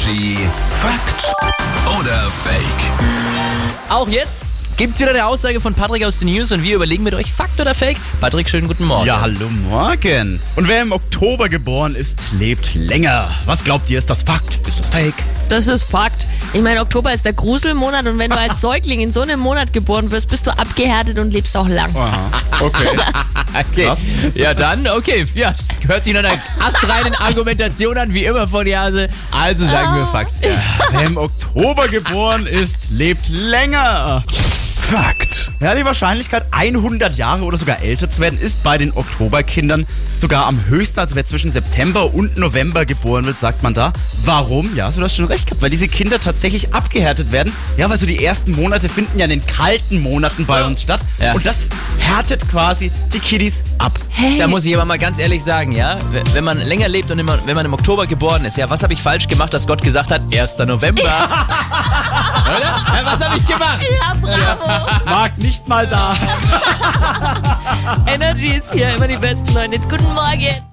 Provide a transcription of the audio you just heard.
Energy Fakt oder Fake? Auch jetzt gibt's wieder eine Aussage von Patrick aus den News und wir überlegen mit euch Fakt oder Fake. Patrick, schönen guten Morgen. Ja, hallo Morgen. Und wer im Oktober geboren ist, lebt länger. Was glaubt ihr, ist das Fakt? Ist das Fake? Das ist Fakt. Ich meine, Oktober ist der Gruselmonat und wenn du als Säugling in so einem Monat geboren wirst, bist du abgehärtet und lebst auch lang. Okay. Okay. Krass. Ja, dann, okay. Ja, das hört sich nach einer astreinen Argumentation an, wie immer von Jase. Also sagen wir Fakt. wer im Oktober geboren ist, lebt länger. Fakt. Ja, die Wahrscheinlichkeit, 100 Jahre oder sogar älter zu werden, ist bei den Oktoberkindern sogar am höchsten. Also wer zwischen September und November geboren wird, sagt man da. Warum? Ja, so du hast schon recht gehabt, weil diese Kinder tatsächlich abgehärtet werden. Ja, weil so die ersten Monate finden ja in den kalten Monaten bei uns statt. Ja. Und das härtet quasi die Kiddies ab. Hey, Da muss ich aber mal ganz ehrlich sagen, ja, wenn man länger lebt und immer, wenn man im Oktober geboren ist, ja, was habe ich falsch gemacht, dass Gott gesagt hat, 1. November? Oder? Ja, was habe ich gemacht? ja, bravo. Mag nicht mal da. Energy ist hier immer die besten Leute. Jetzt guten Morgen.